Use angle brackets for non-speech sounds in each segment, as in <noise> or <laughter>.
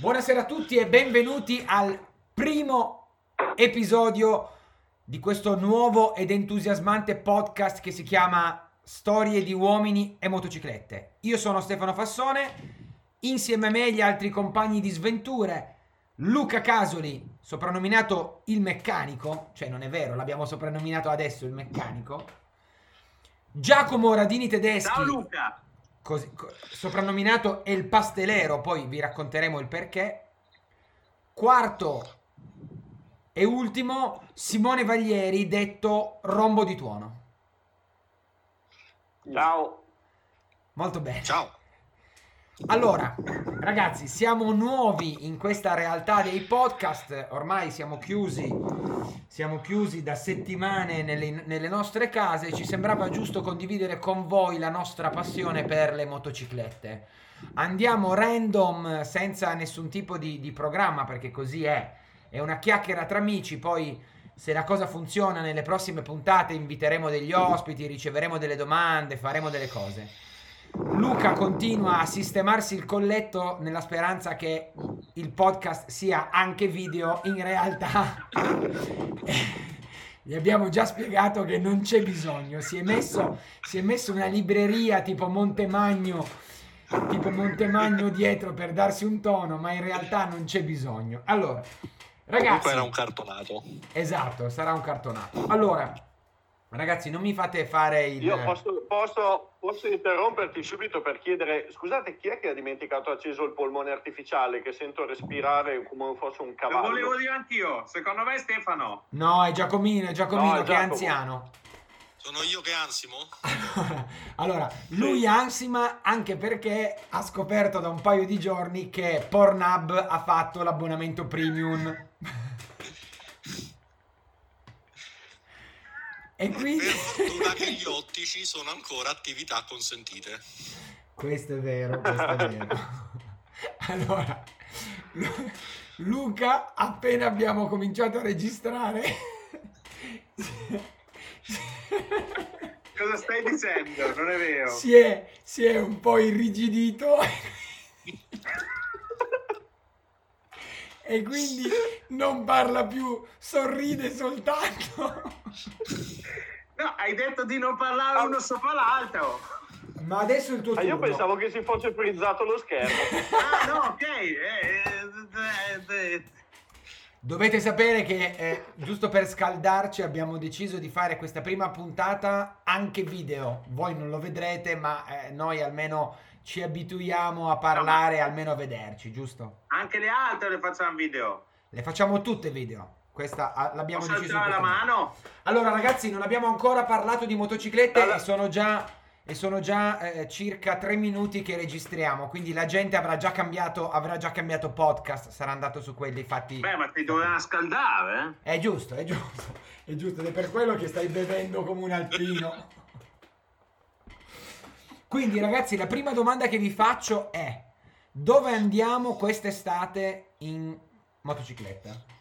Buonasera a tutti e benvenuti al primo episodio di questo nuovo ed entusiasmante podcast che si chiama Storie di uomini e motociclette. Io sono Stefano Fassone, insieme a me gli altri compagni di sventure, Luca Casoli, soprannominato il meccanico, cioè non è vero, l'abbiamo soprannominato adesso il meccanico, Giacomo Radini Tedeschi. Ciao Luca! Così, co- soprannominato El Pastelero, poi vi racconteremo il perché. Quarto e ultimo, Simone Vaglieri, detto Rombo di Tuono. Ciao. Molto bene. Ciao. Allora, ragazzi, siamo nuovi in questa realtà dei podcast, ormai siamo chiusi, siamo chiusi da settimane nelle, nelle nostre case, ci sembrava giusto condividere con voi la nostra passione per le motociclette. Andiamo random, senza nessun tipo di, di programma, perché così è, è una chiacchiera tra amici, poi se la cosa funziona nelle prossime puntate inviteremo degli ospiti, riceveremo delle domande, faremo delle cose. Luca continua a sistemarsi il colletto nella speranza che il podcast sia anche video. In realtà <laughs> gli abbiamo già spiegato che non c'è bisogno. Si è messo, si è messo una libreria tipo Montemagno, tipo Montemagno dietro per darsi un tono, ma in realtà non c'è bisogno. Allora, ragazzi, Comunque era un cartonato. esatto, sarà un cartonato. Allora, ragazzi, non mi fate fare il Io posso, posso, posso interromperti subito per chiedere, scusate, chi è che ha dimenticato acceso il polmone artificiale che sento respirare come fosse un Lo cavallo? volevo dire anch'io, secondo me Stefano. No, è Giacomino, è Giacomino No, è che è anziano. Sono io che ansimo? Allora, lui ansima anche perché ha scoperto da un paio di giorni che Pornhub ha fatto l'abbonamento premium. E quindi... Per fortuna che gli ottici sono ancora attività consentite. Questo è vero, questo è vero. <laughs> Allora, Lu- Luca, appena abbiamo cominciato a registrare... <laughs> Cosa stai dicendo? Non è vero. si è, si è un po' irrigidito <laughs> e quindi non parla più, sorride soltanto. No, hai detto di non parlare uno sopra l'altro. Ma adesso il tuo Ah, io turno. pensavo che si fosse frizzato lo schermo. <laughs> Ah, no, ok. eh, eh, eh, eh. Dovete sapere che, eh, giusto per scaldarci, abbiamo deciso di fare questa prima puntata anche video. Voi non lo vedrete, ma eh, noi almeno ci abituiamo a parlare, almeno a vederci, giusto? Anche le altre le facciamo video. Le facciamo tutte video. Questa ah, l'abbiamo Posso deciso la mano? Allora, ragazzi, non abbiamo ancora parlato di motociclette Allora- e sono già, e sono già eh, circa tre minuti che registriamo. Quindi la gente avrà già cambiato, avrà già cambiato podcast, sarà andato su quelli fatti. Beh, ma ti dovevano scaldare, eh? È giusto, è giusto, è giusto, ed è per quello che stai bevendo come un alpino. Quindi, ragazzi, la prima domanda che vi faccio è: dove andiamo quest'estate in motocicletta?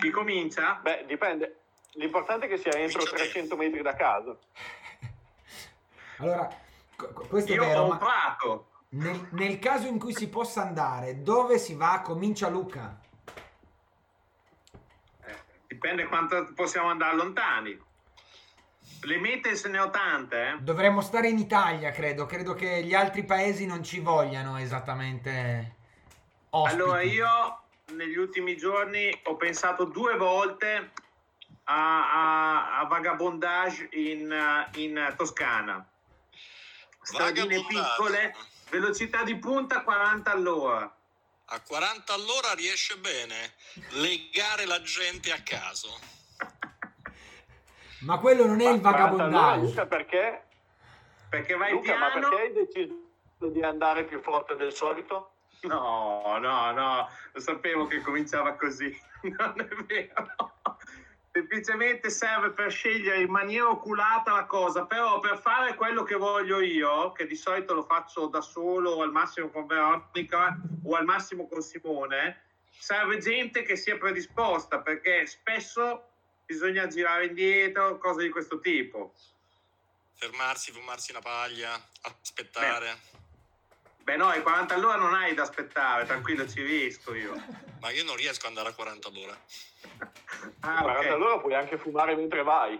Chi comincia? Beh, dipende. L'importante è che sia entro Comincia te. 300 metri da casa. <laughs> Allora, questo Io è vero, ho un prato. nel, nel caso in cui si possa andare, dove si va? Comincia Luca. Eh, dipende quanto possiamo andare lontani. Le mete se ne ho tante, eh? Dovremmo stare in Italia, credo. Credo che gli altri paesi non ci vogliano esattamente ospiti. Allora, io negli ultimi giorni ho pensato due volte a, a- a vagabondage in, eh, in Toscana. Stradine Vagabondage. piccole, velocità di punta 40 all'ora. A 40 all'ora riesce bene legare la gente a caso. Ma quello non è il Ma- ma allora, vagabondaggio. Luca, perché? Perché vai Luca, ma piano. perché hai deciso di andare più forte del solito? No, no, no, lo sapevo che cominciava così. <laughs> Non è vero. Semplicemente serve per scegliere in maniera oculata la cosa, però per fare quello che voglio io, che di solito lo faccio da solo o al massimo con Veronica o al massimo con Simone, serve gente che sia predisposta perché spesso bisogna girare indietro, cose di questo tipo. Fermarsi, fumarsi una paglia, aspettare. Beh no, ai 40 all'ora non hai da aspettare, tranquillo, ci riesco io. Ma io non riesco ad andare a 40 all'ora. Ah, Guarda, ok. allora puoi anche fumare mentre vai.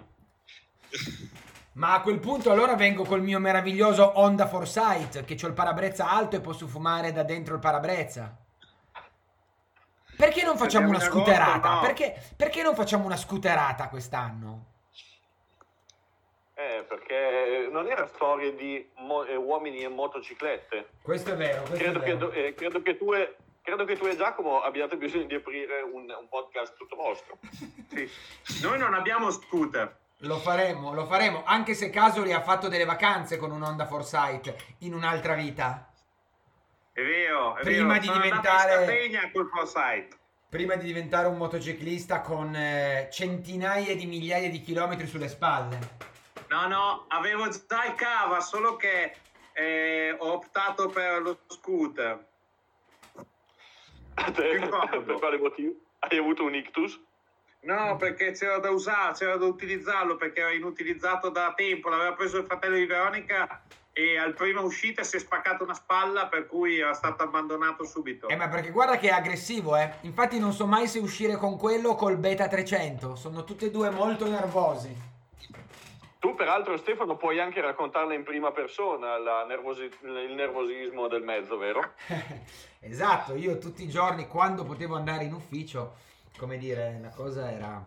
Ma a quel punto allora vengo col mio meraviglioso Honda Foresight, che ho il parabrezza alto e posso fumare da dentro il parabrezza. Perché non facciamo una scooterata? no. Perché, perché non facciamo una scooterata quest'anno? Eh, perché non era storia di mo- eh, uomini e motociclette. Questo è vero, questo Credo è che, vero. do- eh, credo che tu e, credo che tu e Giacomo abbiate bisogno di aprire un, un podcast tutto vostro. <laughs> Sì. Noi non abbiamo scooter. Lo faremo, lo faremo, anche se Casoli ha fatto delle vacanze con un Honda Foresight in un'altra vita. È vero, è Prima vero. di Sono diventare- col Foresight. Prima di diventare un motociclista con eh, centinaia di migliaia di chilometri sulle spalle. No, no, avevo già il cava, solo che eh, ho optato per lo scooter. <laughs> Per quale motivo? Hai avuto un ictus? No, perché c'era da usare, c'era da utilizzarlo, perché era inutilizzato da tempo. L'aveva preso il fratello di Veronica e al prima uscita si è spaccato una spalla, per cui era stato abbandonato subito. Eh, ma perché guarda che è aggressivo, eh. Infatti non so mai se uscire con quello o col Beta 300. Sono tutti e due molto nervosi. Tu, peraltro, Stefano, puoi anche raccontarla in prima persona la nervosi- il nervosismo del mezzo, vero? <laughs> esatto, io tutti i giorni quando potevo andare in ufficio, come dire, la cosa era...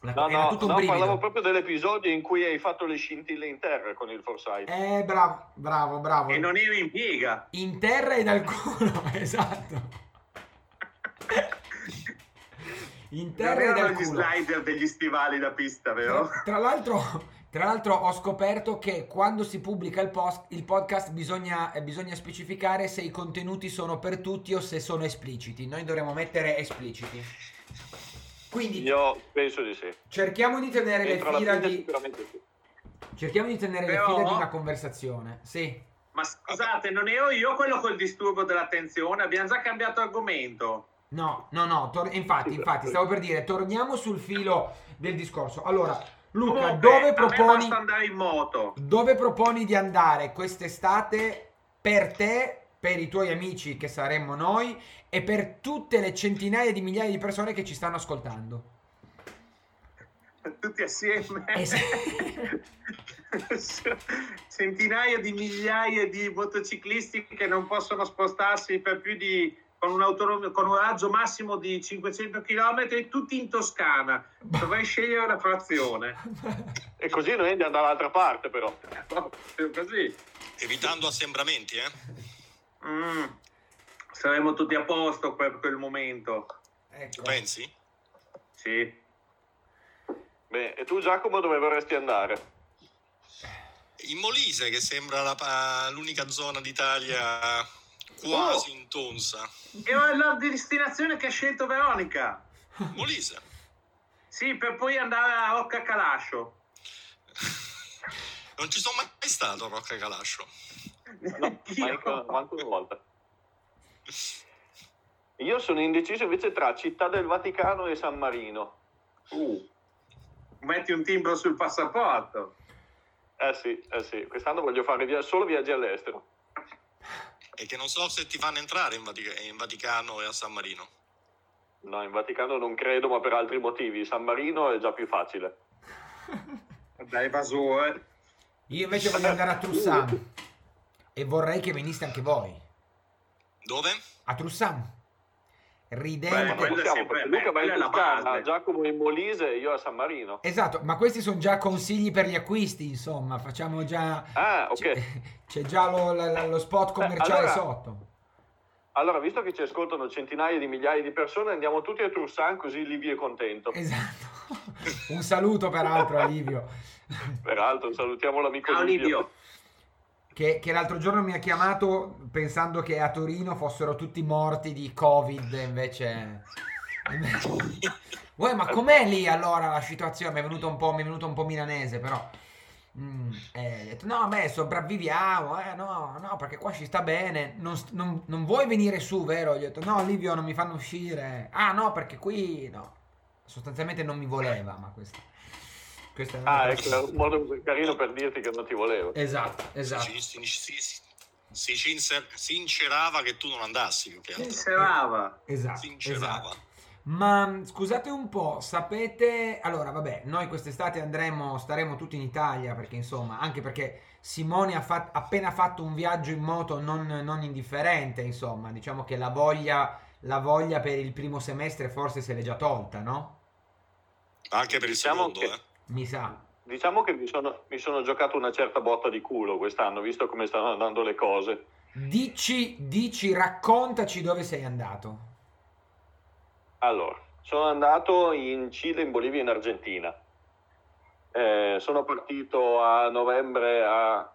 la- No, era no, tutto un no brivido. parlavo proprio dell'episodio in cui hai fatto le scintille in terra con il Foresight. Eh, bravo, bravo, bravo. E non ero in piega. In terra e dal culo, <laughs> esatto. In terra e erano dal gli culo. slider degli stivali da pista, vero? Tra, tra l'altro, tra l'altro ho scoperto che quando si pubblica il, post- il podcast bisogna, eh, bisogna specificare se i contenuti sono per tutti o se sono espliciti. Noi dovremmo mettere espliciti. Quindi Io penso di sì. cerchiamo di tenere le Entro la fila di... sicuramente sì. Cerchiamo di tenere Però- le fila di una conversazione. Sì. Ma scusate, non ero io quello col disturbo dell'attenzione? Abbiamo già cambiato argomento. No, no, no, tor- infatti, infatti, stavo per dire, torniamo sul filo del discorso. Allora, Luca, Comunque, dove proponi, dove proponi di andare quest'estate per te, per i tuoi amici che saremmo noi e per tutte le centinaia di migliaia di persone che ci stanno ascoltando? Tutti assieme. Eh sì. <laughs> Centinaia di migliaia di motociclisti che non possono spostarsi per più di con un, con un raggio massimo di 500 km, tutti in Toscana. Dovrei scegliere una frazione. E così noi andiamo dall'altra parte, però. Così. Evitando assembramenti, eh? Mm. Saremo tutti a posto per quel momento. Ecco. Pensi? Sì. Beh, e tu, Giacomo, dove vorresti andare? In Molise, che sembra la l'unica zona d'Italia quasi Oh. intonsa. E la destinazione che ha scelto Veronica. <laughs> Molise. Sì, per poi andare a Rocca Calascio. <laughs> Non ci sono mai stato a Rocca Calascio. No, <laughs> manco una volta. Io sono indeciso invece tra Città del Vaticano e San Marino. Uh, metti un timbro sul passaporto. Eh sì, eh sì, quest'anno voglio fare via- solo viaggi all'estero. E che non so se ti fanno entrare in, Vatic- in Vaticano e a San Marino. No, in Vaticano non credo, ma per altri motivi. San Marino è già più facile. <laughs> Da evasore. Io invece voglio andare a Trussam e vorrei che veniste anche voi. Dove? A Trussam. Beh, Ridente. È possiamo, sempre- perché beh, Luca va in Toscana, base. Giacomo in Molise e io a San Marino. Esatto, ma questi sono già consigli per gli acquisti, insomma, facciamo già... Ah, ok. C'è, c'è già lo, lo- lo spot commerciale allora- sotto. Allora, visto che ci ascoltano centinaia di migliaia di persone, andiamo tutti a Trussan così Livio è contento. Esatto. <laughs> Un saluto peraltro a Livio, Peraltro, salutiamo l'amico Ciao Livio. Livio. Che, che l'altro giorno mi ha chiamato pensando che a Torino fossero tutti morti di Covid, invece... Uè, ma com'è lì allora la situazione? Mi è venuto un po', mi è venuto un po' milanese, però... Mm, eh, detto, no, beh, sopravviviamo, eh, no, no, perché qua ci sta bene, non, non- non vuoi venire su, vero? Gli ho detto, no, Livio, non mi fanno uscire. Ah, no, perché qui, no. Sostanzialmente non mi voleva, ma questa... questa è Ah, ecco, è un modo carino per dirti che non ti volevo. Esatto, esatto. Sì, sì, sì. si cincer- sincerava che tu non andassi più che altro. Sincerava. Esatto, Sincerava. esatto. Ma scusate un po', sapete... Allora, vabbè, noi quest'estate andremo, staremo tutti in Italia, perché insomma, anche perché Simone ha fat- appena fatto un viaggio in moto non, non indifferente, insomma, diciamo che la voglia, la voglia per il primo semestre forse se l'è già tolta, no? Anche per il Diciamo secondo, che- eh. Mi sa. Diciamo che mi sono, mi sono giocato una certa botta di culo quest'anno, visto come stanno andando le cose. Dici, dici, raccontaci dove sei andato. Allora, sono andato in Cile, in Bolivia e in Argentina. Eh, sono partito a novembre a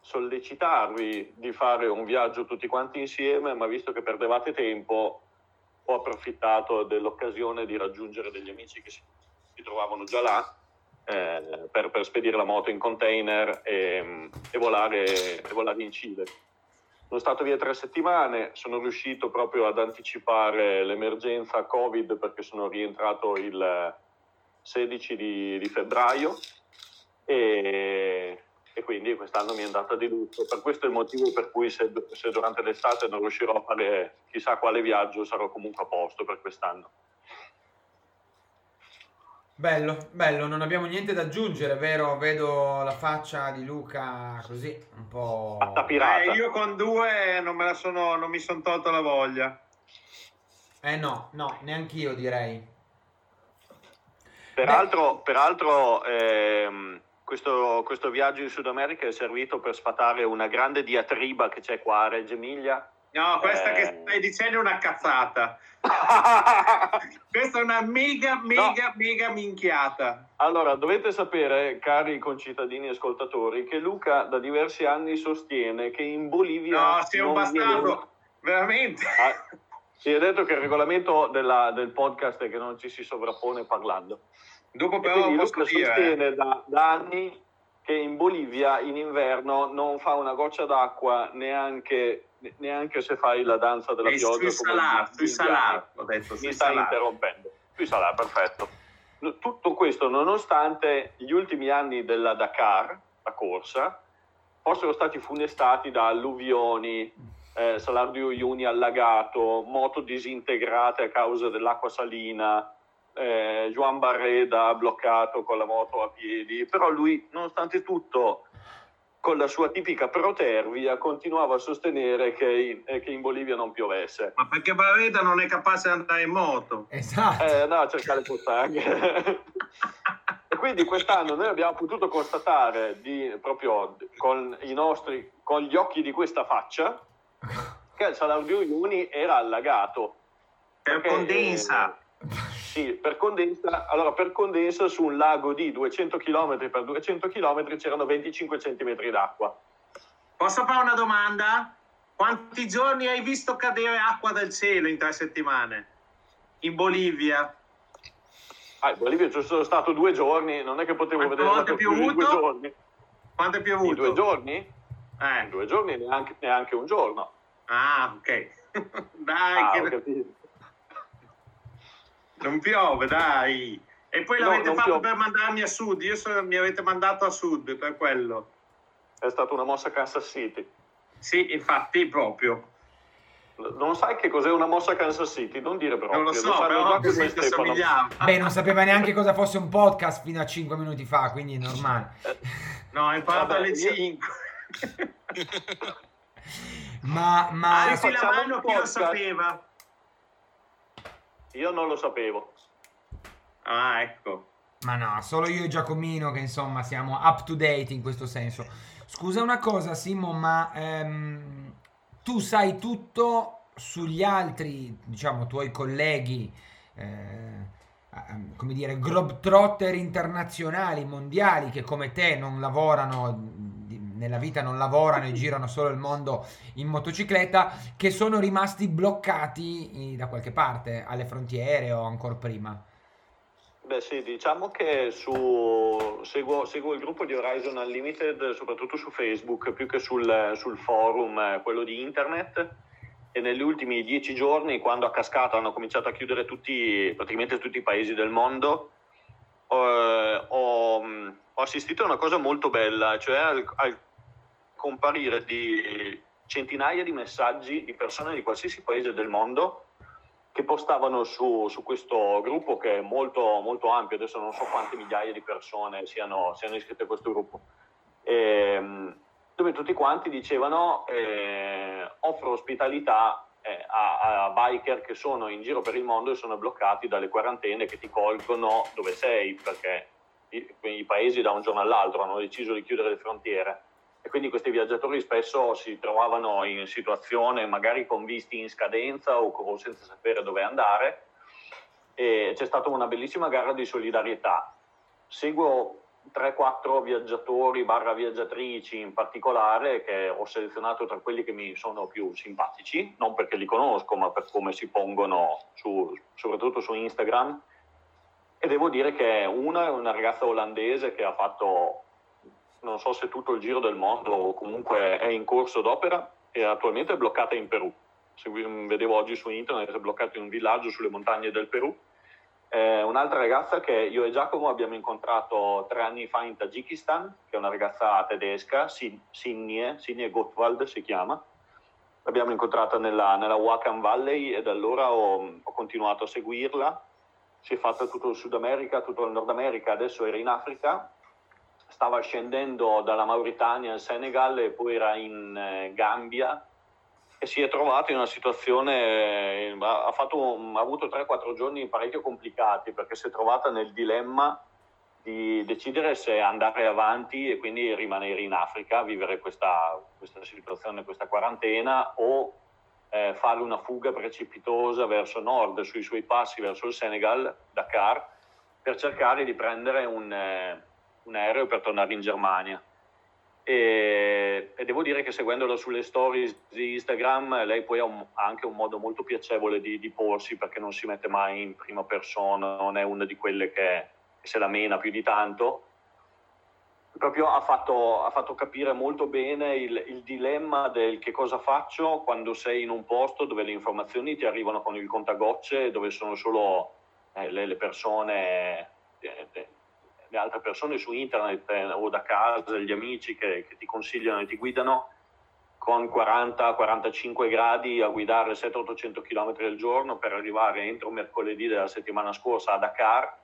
sollecitarvi di fare un viaggio tutti quanti insieme, ma visto che perdevate tempo, ho approfittato dell'occasione di raggiungere degli amici che si, si trovavano già là eh, per, per spedire la moto in container e, e volare, e volare in Cile. Sono stato via tre settimane, sono riuscito proprio ad anticipare l'emergenza Covid perché sono rientrato il 16 di, di febbraio e, e quindi quest'anno mi è andata di lusso. Per questo è il motivo per cui se, se durante l'estate non riuscirò a fare chissà quale viaggio sarò comunque a posto per quest'anno. Bello, bello, non abbiamo niente da aggiungere, vero? Vedo la faccia di Luca così, un po'... Eh, io con due non, me la sono, non mi sono tolto la voglia. Eh no, no, neanch'io direi. Peraltro, peraltro ehm, questo, questo viaggio in Sud America è servito per sfatare una grande diatriba che c'è qua a Reggio Emilia. No, questa Eh. che stai dicendo è una cazzata. <laughs> Questa è una mega, mega, mega minchiata. Allora, dovete sapere, cari concittadini ascoltatori, che Luca da diversi anni sostiene che in Bolivia... No, sei un bastardo. viene- Veramente. Ah, si è detto che il regolamento della- del podcast è che non ci si sovrappone parlando. Dopo E però posso Luca dire... sostiene da, da anni che in Bolivia in inverno non fa una goccia d'acqua neanche, neanche se fai la danza della eh, pioggia. sui gli sui ho detto, sui Mi stai interrompendo. Sui salati, perfetto. Tutto questo nonostante gli ultimi anni della Dakar, la corsa, fossero stati funestati da alluvioni, eh, Salar di Uyuni allagato, moto disintegrate a causa dell'acqua salina, eh, Juan Barreda bloccato con la moto a piedi, però lui, nonostante tutto, con la sua tipica protervia, continuava a sostenere che in, eh, che in Bolivia non piovesse. Ma perché Barreda non è capace di andare in moto? Esatto. Eh, no, a cercare pozzanghe. <laughs> e quindi quest'anno noi abbiamo potuto constatare di, proprio con i nostri, con gli occhi di questa faccia, <laughs> che il Salar di Uyuni era allagato. Per condensa. eh, sì, per condensa, allora per condensa su un lago di 200 km per 200 km c'erano 25 cm d'acqua. Posso fare una domanda? Quanti giorni hai visto cadere acqua dal cielo in tre settimane? In Bolivia? Ah, in Bolivia ci sono stato due giorni, non è che potevo Quante vedere più di due piovuto? giorni. Quanto è In piovuto? due giorni? Eh. In due giorni neanche, neanche un giorno. Ah, ok. <laughs> Dai, Ah, che. Non piove, dai. E poi No, l'avete non fatto piove. per mandarmi a sud. Io so- mi avete mandato a sud per quello. È stata una mossa Kansas City. Sì, infatti, proprio. Non sai che cos'è una mossa Kansas City? Non dire proprio. Non lo so, sanno però già così come ti Stefano. somigliava. Beh, non sapeva neanche cosa fosse un podcast fino a 5 minuti fa, quindi è normale. No, ho imparato alle io- 5. Ma, ma... Ah, Alzi la mano chi lo sapeva. Io non lo sapevo. Ah, ecco. Ma no, solo io e Giacomino che insomma siamo up to date in questo senso. Scusa una cosa, Simo, ma ehm, tu sai tutto sugli altri, diciamo, tuoi colleghi, eh, come dire, globetrotter internazionali, mondiali, che come te non lavorano, nella vita non lavorano e girano solo il mondo in motocicletta, che sono rimasti bloccati da qualche parte, alle frontiere o ancora prima. Beh sì, diciamo che su, seguo, seguo il gruppo di Horizon Unlimited soprattutto su Facebook più che sul, sul forum, eh, quello di internet e negli ultimi dieci giorni quando a cascata hanno cominciato a chiudere tutti, praticamente tutti i paesi del mondo eh, ho, mh, ho assistito a una cosa molto bella, cioè al, al comparire di centinaia di messaggi di persone di qualsiasi paese del mondo che postavano su, su questo gruppo che è molto, molto ampio, adesso non so quante migliaia di persone siano, siano iscritte a questo gruppo, e, ehm, dove tutti quanti dicevano eh, offro ospitalità eh, a, a, biker che sono in giro per il mondo e sono bloccati dalle quarantene che ti colgono dove sei, perché i, i paesi da un giorno all'altro hanno deciso di chiudere le frontiere e quindi questi viaggiatori spesso si trovavano in situazione magari con visti in scadenza o senza sapere dove andare e c'è stata una bellissima gara di solidarietà. Seguo 3-4 viaggiatori barra viaggiatrici in particolare che ho selezionato tra quelli che mi sono più simpatici, non perché li conosco ma per come si pongono su, soprattutto su Instagram e devo dire che una è una ragazza olandese che ha fatto non so se tutto il giro del mondo o comunque è in corso d'opera e attualmente è bloccata in Perù. Vedevo oggi su internet, è bloccata in un villaggio sulle montagne del Perù. Eh, un'altra ragazza che io e Giacomo abbiamo incontrato tre anni fa in Tagikistan, che è una ragazza tedesca, Sinnie, Sinnie Gottwald si chiama. L'abbiamo incontrata nella, nella Wakhan Valley e da allora ho, ho continuato a seguirla. Si è fatta tutto il Sud America, tutto il Nord America, adesso era in Africa stava scendendo dalla Mauritania al Senegal e poi era in eh, Gambia e si è trovato in una situazione, eh, ha, fatto, ha avuto 3-4 giorni parecchio complicati perché si è trovata nel dilemma di decidere se andare avanti e quindi rimanere in Africa, vivere questa, questa situazione, questa quarantena o eh, fare una fuga precipitosa verso nord sui suoi passi verso il Senegal, Dakar, per cercare di prendere un, eh, un aereo per tornare in Germania. E, e, devo dire che seguendola sulle stories di Instagram lei poi ha, un, ha anche un modo molto piacevole di, di, porsi perché non si mette mai in prima persona, non è una di quelle che, che se la mena più di tanto. Proprio ha fatto, ha fatto capire molto bene il, il, dilemma del che cosa faccio quando sei in un posto dove le informazioni ti arrivano con il contagocce, dove sono solo eh, le, le, persone eh, le altre persone su internet eh, o da casa, gli amici che, che ti consigliano e ti guidano con 40-45 gradi a guidare 700-800 km al giorno per arrivare entro mercoledì della settimana scorsa a Dakar,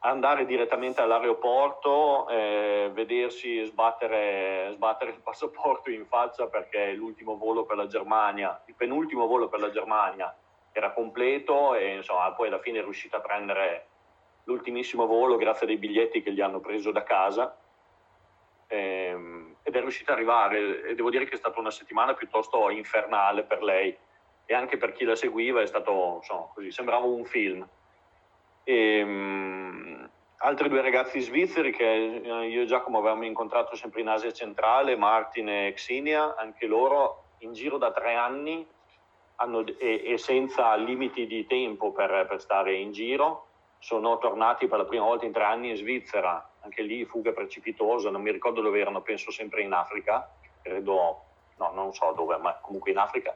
andare direttamente all'aeroporto, eh, vedersi sbattere, sbattere, il passaporto in faccia perché l'ultimo volo per la Germania, il penultimo volo per la Germania era completo e insomma poi alla fine è riuscita a prendere l'ultimissimo volo grazie ai biglietti che gli hanno preso da casa ehm, ed è riuscita ad arrivare e devo dire che è stata una settimana piuttosto infernale per lei e anche per chi la seguiva è stato insomma, così, sembrava un film. E, ehm, altri due ragazzi svizzeri che io e Giacomo avevamo incontrato sempre in Asia centrale, Martin e Xinia, anche loro in giro da tre anni hanno, e, e, senza limiti di tempo per, per stare in giro, sono tornati per la prima volta in tre anni in Svizzera, anche lì fuga precipitosa, non mi ricordo dove erano, penso sempre in Africa, credo, no, non so dove, ma comunque in Africa.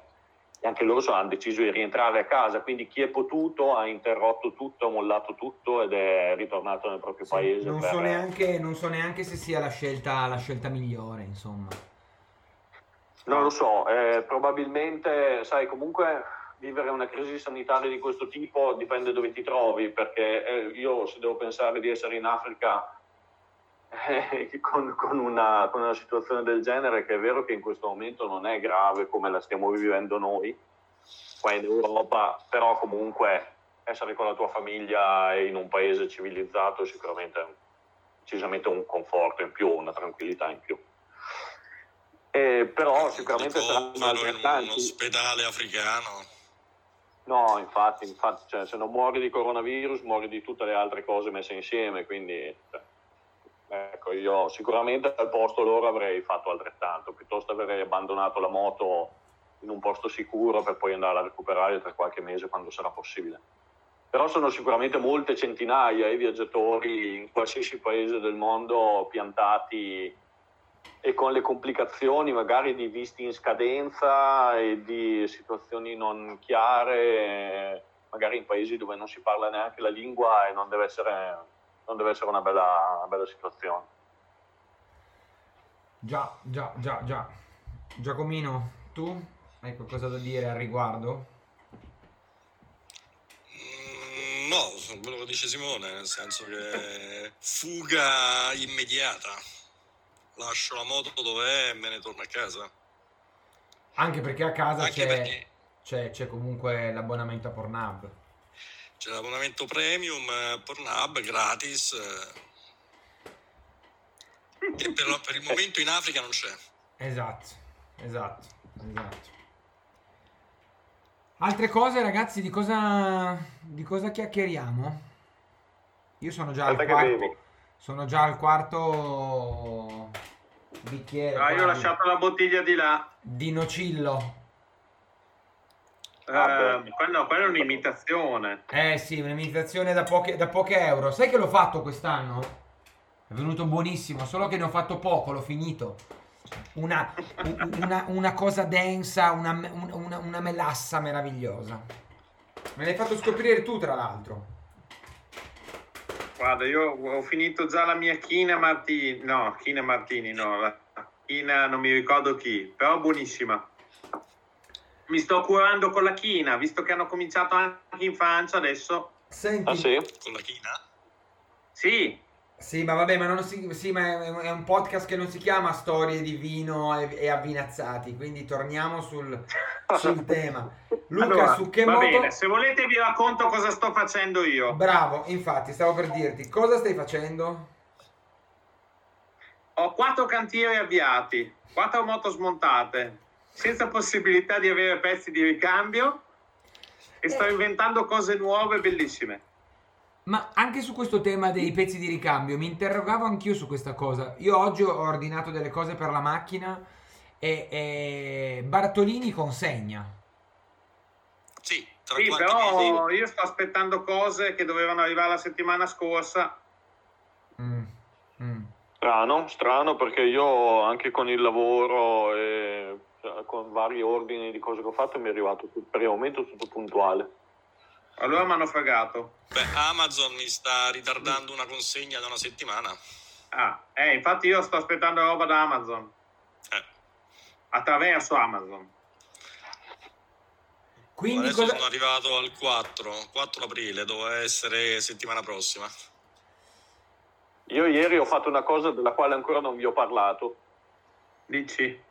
E anche loro hanno deciso di rientrare a casa, quindi chi è potuto ha interrotto tutto, ha mollato tutto ed è ritornato nel proprio sì, paese. Non, per... so neanche, non, so neanche, se sia la scelta, la scelta migliore, insomma. Non lo so, eh, probabilmente, sai, comunque vivere una crisi sanitaria di questo tipo dipende dove ti trovi, perché eh, io se devo pensare di essere in Africa eh, <laughs> con, con, una, con, una, situazione del genere, che è vero che in questo momento non è grave come la stiamo vivendo noi, qua in Europa, però comunque essere con la tua famiglia in un paese civilizzato è sicuramente decisamente un conforto in più, una tranquillità in più. Eh, però sicuramente altrettanti. In un ospedale africano No, infatti, infatti cioè, se non muori di coronavirus muori di tutte le altre cose messe insieme, quindi cioè, ecco, io sicuramente al posto loro avrei fatto altrettanto, piuttosto avrei abbandonato la moto in un posto sicuro per poi andare a recuperare tra qualche mese quando sarà possibile. Però sono sicuramente molte centinaia i viaggiatori in qualsiasi paese del mondo piantati e con le complicazioni magari di visti in scadenza e di situazioni non chiare, magari in paesi dove non si parla neanche la lingua e non deve essere, non deve essere una, bella, una bella situazione. Già, già, già, già. Giacomino, tu hai qualcosa da dire al riguardo? Mm, no, su quello che dice Simone, nel senso che fuga immediata. Lascio la moto dov'è e me ne torno a casa. Anche perché a casa Anche c'è, perché c'è, c'è comunque l'abbonamento a Pornhub. c'è l'abbonamento premium eh, Pornhub gratis. eh, Che per, per il momento in Africa non c'è. Esatto, esatto, esatto. Altre cose, ragazzi, di cosa, di cosa chiacchieriamo? Io sono già al Aspetta che quarto. Sono già al quarto bicchiere Ah, io ho lasciato la bottiglia di là. di nocillo. Ah, Eh, beh. quello, quello è un'imitazione. Eh sì, un'imitazione da poche, da poche euro. Sai che l'ho fatto quest'anno? È venuto buonissimo, solo che ne ho fatto poco, l'ho finito. Una, una- una cosa densa, una, me- una- una- una melassa meravigliosa. Me l'hai fatto scoprire tu, tra l'altro. Guarda, io ho finito già la mia china Martini. No, china Martini, no. La china non mi ricordo chi, però buonissima. Mi sto curando con la china, visto che hanno cominciato anche in Francia adesso. Senti, Ah sì? Con la china? Sì, Sì, ma vabbè, ma, non si, sì, ma è, un podcast che non si chiama Storie di vino e, e avvinazzati, quindi torniamo sul, sul <laughs> tema. Luca, allora, su che va moto... bene, se volete vi racconto cosa sto facendo io. Bravo, infatti, stavo per dirti, cosa stai facendo? Ho quattro cantieri avviati, quattro moto smontate, senza possibilità di avere pezzi di ricambio e sto inventando cose nuove bellissime. Ma anche su questo tema dei pezzi di ricambio, mi interrogavo anch'io su questa cosa. Io oggi ho ordinato delle cose per la macchina e, e Bartolini consegna. Sì, tra Sì, però mesi? io sto aspettando cose che dovevano arrivare la settimana scorsa. Mm, mm. Strano, strano perché io anche con il lavoro e cioè, con vari ordini di cose che ho fatto mi è arrivato per il momento tutto puntuale. Allora mi hanno fregato. Beh, Amazon mi sta ritardando una consegna da una settimana. Ah, eh, infatti io sto aspettando roba da Amazon, Eh, attraverso Amazon. Quindi adesso cosa... sono arrivato al 4, 4 aprile, doveva essere settimana prossima. Io ieri ho fatto una cosa della quale ancora non vi ho parlato. Dici?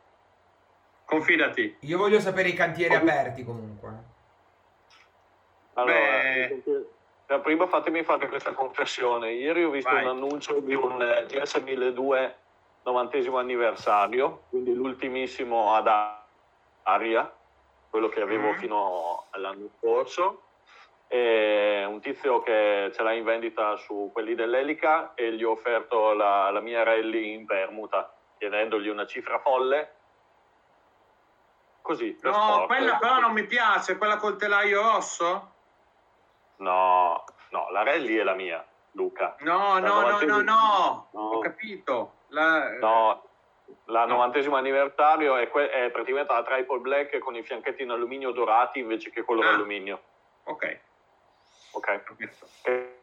Confidati. Io voglio sapere i cantieri aperti comunque. Allora, Beh. eh, prima fatemi fare questa confessione. Ieri ho visto Vai. un annuncio di un eh, GS1002 novantesimo anniversario, quindi l'ultimissimo ad aria, quello che avevo Mm. fino all'anno scorso. E un tizio che ce l'ha in vendita su quelli dell'Elica e gli ho offerto la, la mia rally in permuta, chiedendogli una cifra folle. Così, No, sport. quella però non mi piace, quella col telaio rosso? No, no, la rally è la mia, Luca. No, La no, no, no, no, ho capito. La- No, la No. 90 anniversario è, que- è praticamente la Triple Black con i fianchetti in alluminio dorati invece che quello Ah. d'alluminio. Ok, Ok. Che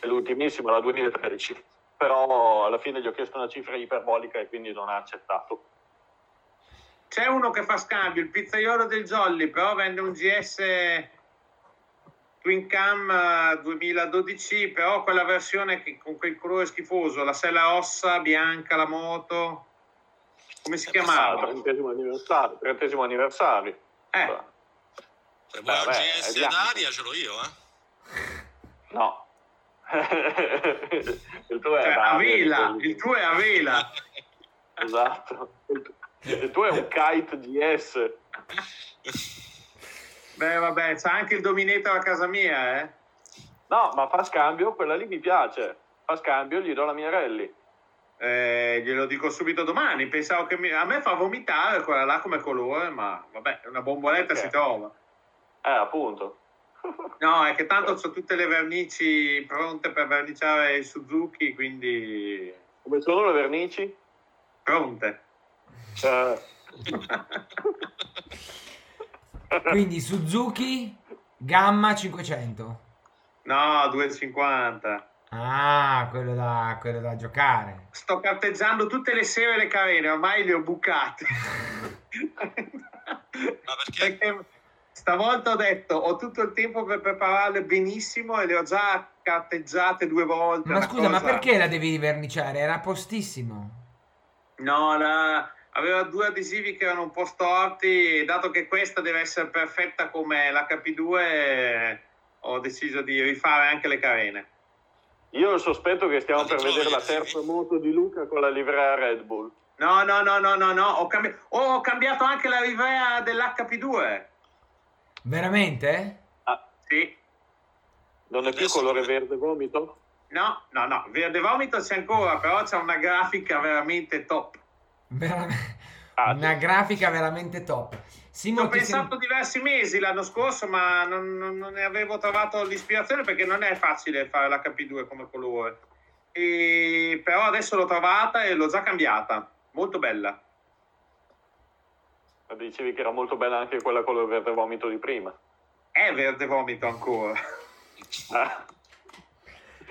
è l'ultimissima, la 2013. Però alla fine gli ho chiesto una cifra iperbolica e quindi non ha accettato. C'è uno che fa scambio, il pizzaiolo del Jolly, però vende un GS Twin Cam eh, 2012, però quella versione che, con quel colore schifoso, la sella rossa, bianca, la moto. Come si Ah, chiamava? 30 anniversario, 30 anniversario. Eh, Se vuoi un Vabbè, GS è bianco. d'aria ce l'ho io, eh. No. <laughs> il tuo è cioè, a vela, il tuo è a vela. Esatto. Il tuo è un kite GS. <laughs> Beh, vabbè, c'è anche il Dominator a casa mia, eh. No, ma fa scambio, quella lì mi piace. Fa scambio, gli do la mia rally. Eh, glielo dico subito domani. Pensavo che mi- a me fa vomitare quella là come colore, ma vabbè, una bomboletta Ok. si trova. Eh, appunto. <laughs> No, è che tanto ho tutte le vernici pronte per verniciare il Suzuki, quindi Come sono le vernici? pronte. Eh, <laughs> Quindi Suzuki Gamma 500. No, 2,50. Ah, quello da, quello da giocare. Sto carteggiando tutte le sere le carene, ormai le ho bucate. Ma perché? Perché stavolta ho detto ho tutto il tempo per prepararle benissimo e le ho già carteggiate due volte. Ma scusa, ma cosa- perché la devi verniciare? Era postissimo. No, la- aveva due adesivi che erano un po' storti dato che questa deve essere perfetta come l'H2 ho deciso di rifare anche le carene. Io ho il sospetto che stiamo per vedere la terza moto di Luca con la livrea Red Bull. No, no, no, no, no, no, ho, cambi- oh, ho cambiato anche la livrea dell'HP2. Veramente? Ah, Sì. non è più colore verde vomito? No, no, no, verde vomito c'è ancora, però c'è una grafica veramente top. Veramente. Ah, Una grafica veramente top. Ci Simo, ho pensato sem- diversi mesi l'anno scorso, ma non, non- non ne avevo trovato l'ispirazione perché non è facile fare l'HP2 come colore. E- però adesso l'ho trovata e l'ho già cambiata. Molto bella. Dicevi che era molto bella anche quella colore verde vomito di prima. È verde vomito ancora. Ah,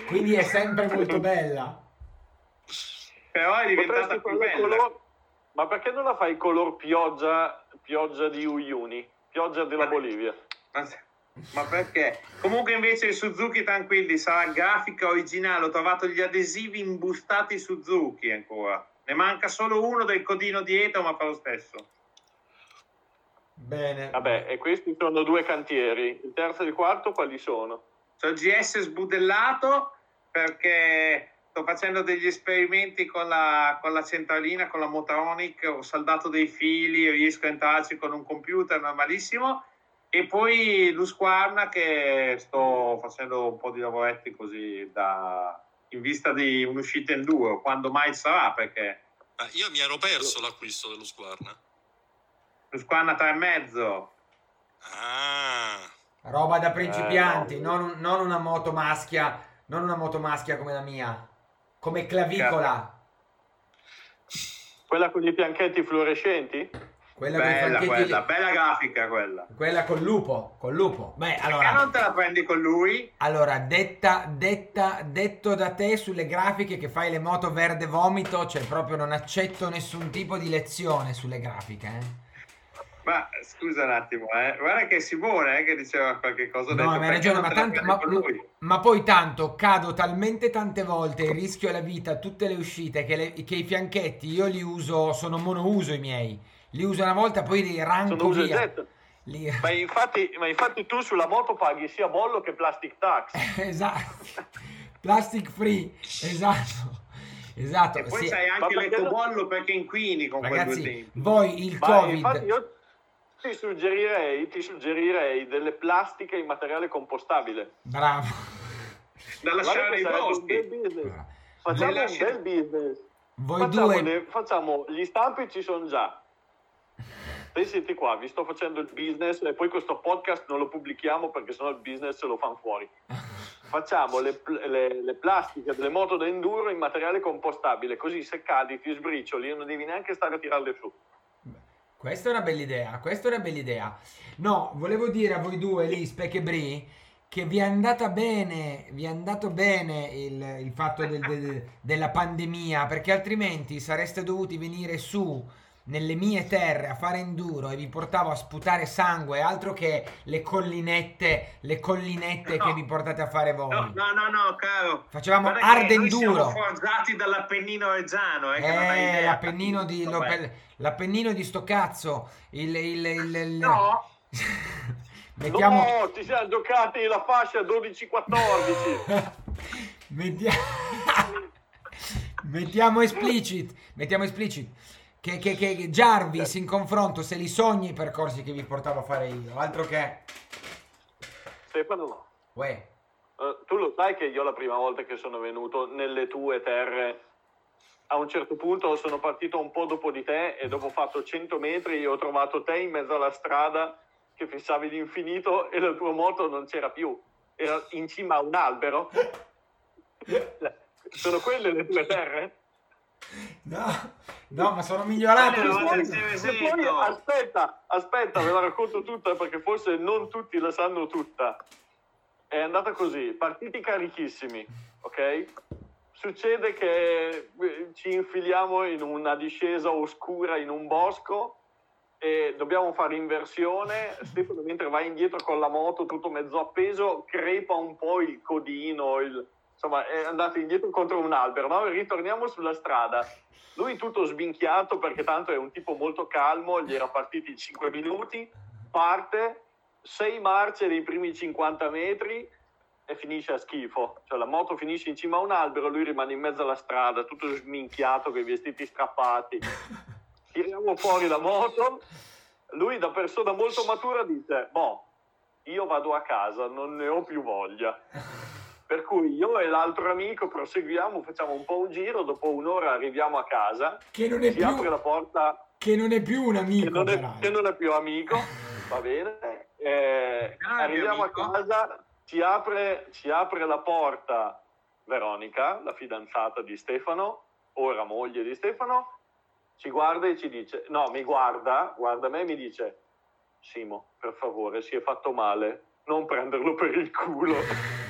Quindi è sempre molto bella. Però è diventata potresti più bella. color- Ma perché non la fai color pioggia, pioggia di Uyuni? Pioggia della Ma- Bolivia. Ma, perché? Comunque invece il Suzuki tranquilli, sarà grafica originale. Ho trovato gli adesivi imbustati Suzuki ancora. Ne manca solo uno del codino dietro, ma fa lo stesso. Bene. Vabbè, e questi sono due cantieri. Il terzo e il quarto quali sono? C'ho il GS sbudellato perché sto facendo degli esperimenti con la, con la centralina, con la Motronic, ho saldato dei fili, riesco a entrarci con un computer normalissimo. E poi l'Usquarna che sto facendo un po' di lavoretti così da, in vista di un'uscita enduro, quando mai sarà, perché Ma io mi ero perso l'acquisto dello Squarna. l'Usquarna 3,5 Ah, Roba da principianti, Eh, no. non, non una moto maschia, non una moto maschia come la mia. Come clavicola. Quella con i fianchetti fluorescenti? Quella con bella fianchetti- quella, bella grafica quella. quella col lupo, col lupo. Beh, Perché allora, non te la prendi con lui? allora detta, detta, detto da te sulle grafiche che fai le moto verde vomito, cioè proprio non accetto nessun tipo di lezione sulle grafiche. eh. Ma scusa un attimo, eh. guarda che è Simone eh, che diceva qualche cosa. No, perché ragione, ma, tanto- ma- ma poi tanto cado talmente tante volte, rischio la vita, tutte le uscite, che, le- che i fianchetti io li uso, sono monouso i miei. Li uso una volta, poi li ranco e via. Li- Ma infatti, ma infatti tu sulla moto paghi sia bollo che plastic tax. <laughs> esatto. Plastic free, esatto. Esatto. E poi sì. c'hai anche l'ecobollo perché inquini con Ragazzi, tempi. voi il Ma Covid... io ti suggerirei, ti suggerirei delle plastiche in materiale compostabile. Bravo. Da lasciare i business. Facciamo Le un lasci- bel business. Voi Facciamo, due... facciamo- gli stampi ci sono già. Senti qua, vi sto facendo il business e poi questo podcast non lo pubblichiamo perché sennò il business lo fanno fuori. Facciamo le, le- le plastiche delle moto da enduro in materiale compostabile, così se cadi ti sbricioli e non devi neanche stare a tirarle su. Questa è una bella idea, questa è una bella idea. No, volevo dire a voi due lì, Spec e Bri, che vi è andata bene, vi è andato bene il, il fatto del- del- della pandemia, perché altrimenti sareste dovuti venire su nelle mie terre a fare enduro e vi portavo a sputare sangue, altro che le collinette, le collinette No. che vi portate a fare voi. No, no, no, no, caro. Facevamo hard enduro. Siamo forgiati dall'Appennino Reggiano. Eh, Eh, l'Appennino di. Lopel- l'Appennino di sto cazzo, il... il, il, il- No, <laughs> Mettiamo... No, ci siamo giocati la fascia 12-14. <laughs> Mettia- <laughs> mettiamo explicit mettiamo explicit che, che, che Jarvis in confronto se li sogni i percorsi che vi portavo a fare io altro che Stefano, Uè, eh, tu lo sai che io la prima volta che sono venuto nelle tue terre, a un certo punto sono partito un po' dopo di te e dopo ho fatto 100 metri e ho trovato te in mezzo alla strada che fissavi l'infinito e la tua moto non c'era più, era in cima a un albero. <laughs> Sono quelle le tue terre? No no ma sono migliorato Allora, rispetto- sì, sì. E poi aspetta, aspetta, ve la racconto tutta perché forse non tutti la sanno tutta. è andata così, partiti carichissimi, ok? Succede che eh, ci infiliamo in una discesa oscura in un bosco e dobbiamo fare inversione. Stefano mentre va indietro con la moto tutto mezzo appeso crepa un po' il codino, il... insomma è andato indietro contro un albero? E ritorniamo sulla strada. Lui tutto sbinchiato perché tanto è un tipo molto calmo, gli era partiti 5 minuti, parte, 6 marce dei primi 50 metri e finisce a schifo. Cioè la moto finisce in cima a un albero, lui rimane in mezzo alla strada, tutto sminchiato con i vestiti strappati. Tiriamo fuori la moto, lui da persona molto matura dice, boh, io vado a casa, non ne ho più voglia. Per cui io e l'altro amico proseguiamo, facciamo un po' un giro, dopo un'ora arriviamo a casa, Che non è si apre più, la porta che non è più un che amico. non, è, che non è più amico, <laughs> va bene. Eh, arriviamo a amico. casa, ci apre, ci apre la porta Veronica, la fidanzata di Stefano, ora moglie di Stefano, ci guarda e ci dice, no, mi guarda, guarda me e mi dice, Simo, per favore, si è fatto male, non prenderlo per il culo. <laughs>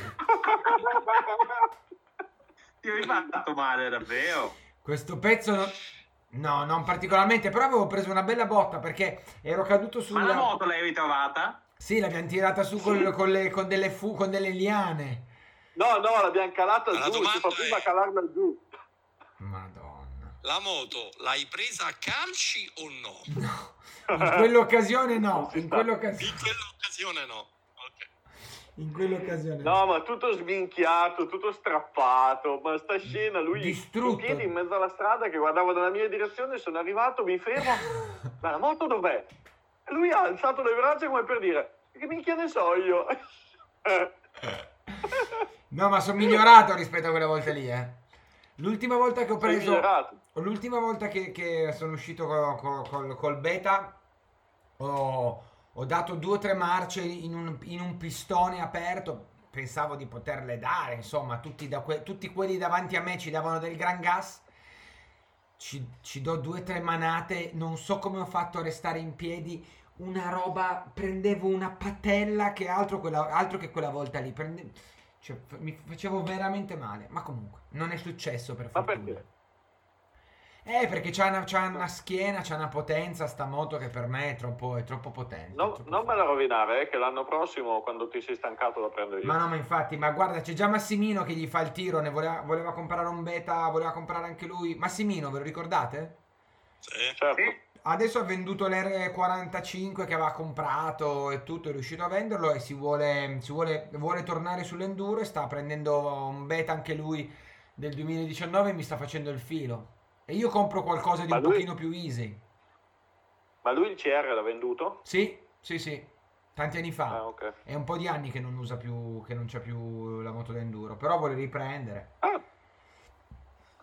Ti hai fatto male davvero? Questo pezzo no, no, non particolarmente, però avevo preso una bella botta perché ero caduto Ma la sulla moto l'hai ritrovata? Sì, l'abbiamo tirata su col- Sì. con, le- con delle fu- con delle liane. No, no, l'abbiamo calata La giù, ci fa prima è- calarla giù. Madonna. La moto l'hai presa a calci o no? No, in quell'occasione no, si in quell'occasione, In quell'occasione no. In quell'occasione No, ma tutto sminchiato, tutto strappato, ma sta scena, lui Distrutto. in piedi in mezzo alla strada che guardava nella mia direzione, sono arrivato, mi fermo, <laughs> ma la moto dov'è? E lui ha alzato le braccia come per dire, che minchia ne so io? No, ma sono migliorato rispetto a quelle volte lì, eh. L'ultima volta che ho preso. L'ultima volta che, che sono uscito co- co- col, col beta ho, ho dato due o tre marce in un, in un pistone aperto. Pensavo di poterle dare, insomma, tutti, da que- tutti quelli davanti a me ci davano del gran gas. Ci, ci do due o tre manate, non so come ho fatto a restare in piedi. Una roba, prendevo una patella che altro, quella- altro che quella volta lì. Prende- cioè, mi facevo veramente male. Ma comunque, non è successo per Ma fortuna. perché? Eh, perché c'ha una, c'ha una schiena, c'ha una potenza sta moto che per me è troppo, è troppo potente. No- troppo non me forte. la rovinare, eh, che l'anno prossimo, quando ti sei stancato, la prendo io. Ma no, ma infatti, ma guarda, c'è già Massimino che gli fa il tiro, ne voleva, voleva comprare un beta, voleva comprare anche lui. Massimino, ve lo ricordate? Sì. Certo. Sì. Adesso ha venduto l'R45 che aveva comprato e tutto, è riuscito a venderlo e si vuole, si vuole, vuole tornare sull'enduro e sta prendendo un beta anche lui del 2019 e mi sta facendo il filo. E io compro qualcosa di Ma un lui- pochino più easy. Ma lui il CR l'ha venduto? Sì, sì, sì, tanti anni fa. Ah, ok. È un po' di anni che non usa più, che non c'ha più la moto da enduro, però vuole riprendere. Ah,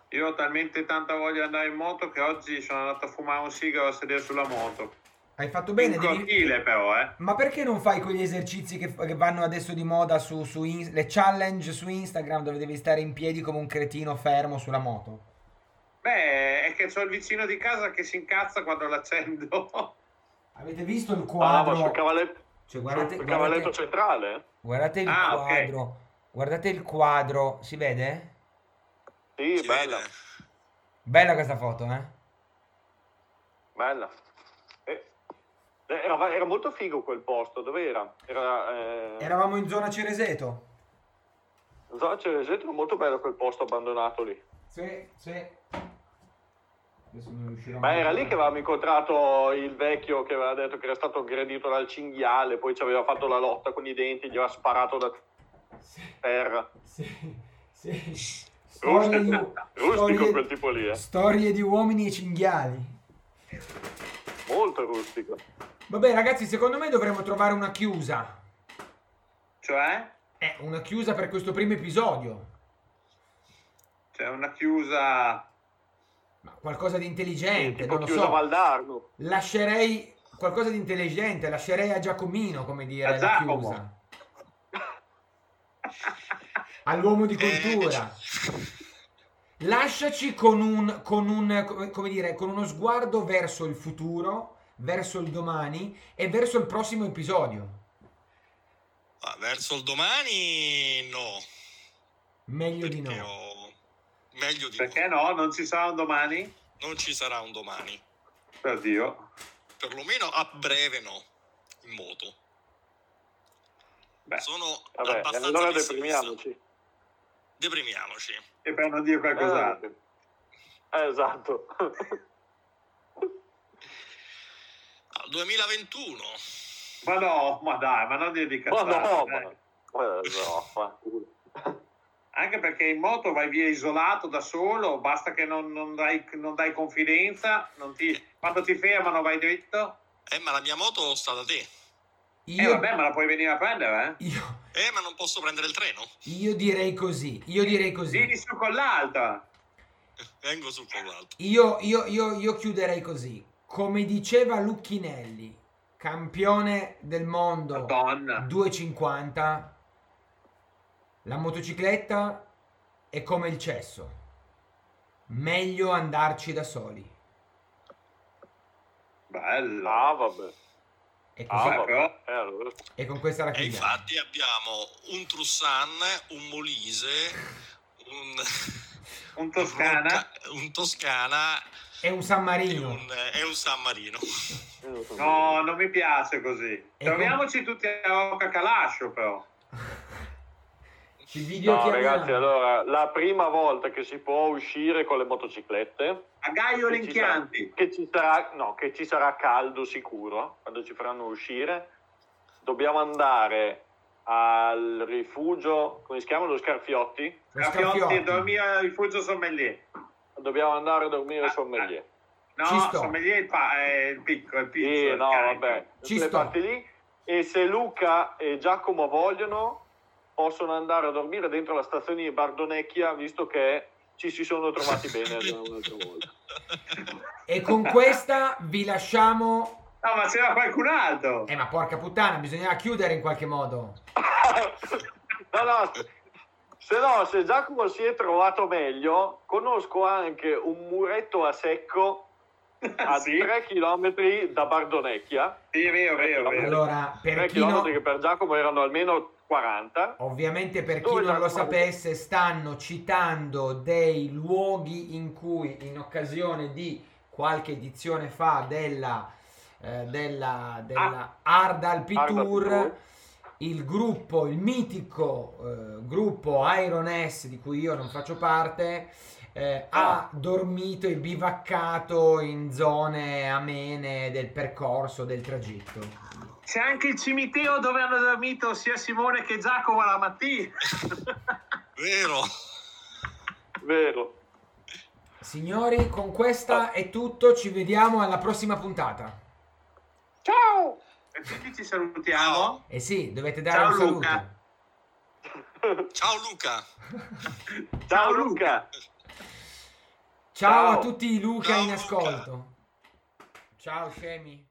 Io ho talmente tanta voglia di andare in moto che oggi sono andato a fumare un sigaro a sedere sulla moto. Hai fatto In bene, devi... cortile però, eh. Ma perché non fai quegli esercizi che, che vanno adesso di moda su, su in- le challenge su Instagram dove devi stare in piedi come un cretino fermo sulla moto? Beh, è che c'ho il vicino di casa che si incazza quando l'accendo. <laughs> Avete visto il ah, quadro? ma sul cavalletto, Cioè, guardate, sul cavalletto guardate, centrale? guardate il Ah, quadro. Guardate il quadro, si vede? Sì, Si bella, vede? Bella questa foto, eh? bella. Eh, Era, era molto figo quel posto, dove era? Era... Eh... Eravamo in zona Cereseto. Zona Cereseto, era molto bello quel posto abbandonato lì. Sì, sì. Ma era lì che avevamo incontrato il vecchio che aveva detto che era stato aggredito dal cinghiale, poi ci aveva fatto la lotta con i denti, gli aveva sparato da Sì, terra. sì, sì. Storie di, Rustico, quel tipo lì, eh. storie di uomini e cinghiali. Molto rustico. Vabbè, ragazzi, secondo me dovremmo trovare una chiusa. Cioè, Eh, una chiusa per questo primo episodio. c'è una chiusa... Ma qualcosa di intelligente, tipo non lo so. Valdarno. Lascerei qualcosa di intelligente, lascerei a Giacomino, come dire, A la chiusa. All'uomo di cultura. Lasciaci con un, con un, come- come dire, con uno sguardo verso il futuro, verso il domani e verso il prossimo episodio. Ah, verso il domani no. Meglio di perché no. ho- Meglio di Perché no? Non ci sarà un domani? no. Non ci sarà un domani. Per Dio. Perlomeno a breve no. In moto. Beh, Sono Vabbè, abbastanza allora deprimiamoci. Deprimiamoci. e per non dire qualcos'altro. Eh, esatto. Al 2021. Ma no, ma dai, ma non dire di ma cazzate. no, ma... Eh, no, culo. Anche perché in moto vai via isolato da solo, basta che non, non dai, non dai confidenza, non ti- quando ti fermano vai dritto. Eh, ma la mia moto sta da te. E Io, vabbè, ma la puoi venire a prendere, eh? io, Eh, ma non posso prendere il treno. io direi così. Io direi così. Vieni su con l'altra. Vengo su con l'altro. Io, io, io, io chiuderei così. Come diceva Lucchinelli, campione del mondo Madonna. 250, la motocicletta è come il cesso. Meglio andarci da soli. Bello. Ah, vabbè. E, Ah, così- Vabbè, vabbè. Eh, e con questa la E chiudiamo. infatti abbiamo un Trussan, un Molise, un, <laughs> Un Toscana. Un Toscana È un San e Marino. un, e un San Marino. No, non mi piace così. E Troviamoci tutti a Rocca Calascio, però. <laughs> Ci video No, ragazzi, allora, la prima volta che si può uscire con le motociclette, A Gaio che ci sarà, Lenchianti. che ci sarà, no, che ci sarà caldo sicuro quando ci faranno uscire, dobbiamo andare al rifugio, come si chiama, lo Scarfiotti, Lo Scarfiotti. dormire al rifugio sommelier. dobbiamo andare a dormire Ah, a sommelier. No, Ci sto. sommelier è il, pa- è il piccolo, il piccolo. Sì, no, carico. vabbè, Ci sto. parti lì. E se Luca e Giacomo vogliono, possono andare a dormire dentro la stazione di Bardonecchia, visto che ci si sono trovati bene <laughs> un'altra volta. E con questa vi lasciamo. No, ma c'era qualcun altro. Eh, ma porca puttana, bisognava chiudere in qualche modo. <laughs> no, no, se no, se Giacomo si è trovato meglio, conosco anche un muretto a secco <laughs> a Sì? 3 km da Bardonecchia. Sì, è vero, vero, vero. Allora, 3 per chi, no- per Giacomo erano almeno 40. ovviamente per chi non lo sapesse, stanno citando dei luoghi in cui, in occasione di qualche edizione fa della, eh, della, della Hard Alpi Ah. Alpi Tour. il gruppo, il mitico eh, gruppo Iron S di cui io non faccio parte, eh, Ah. ha dormito e bivaccato in zone amene del percorso del tragitto. C'è anche il cimitero dove hanno dormito sia Simone che Giacomo la mattina. <laughs> Vero? Vero. Signori, con questa è tutto, ci vediamo alla prossima puntata. Ciao! E quindi ci salutiamo. E sì, dovete dare Ciao, un saluto. Luca. <laughs> Ciao Luca. Ciao Luca! Ciao a Ciao. tutti i Luca Ciao, in Luca. ascolto. Ciao scemi.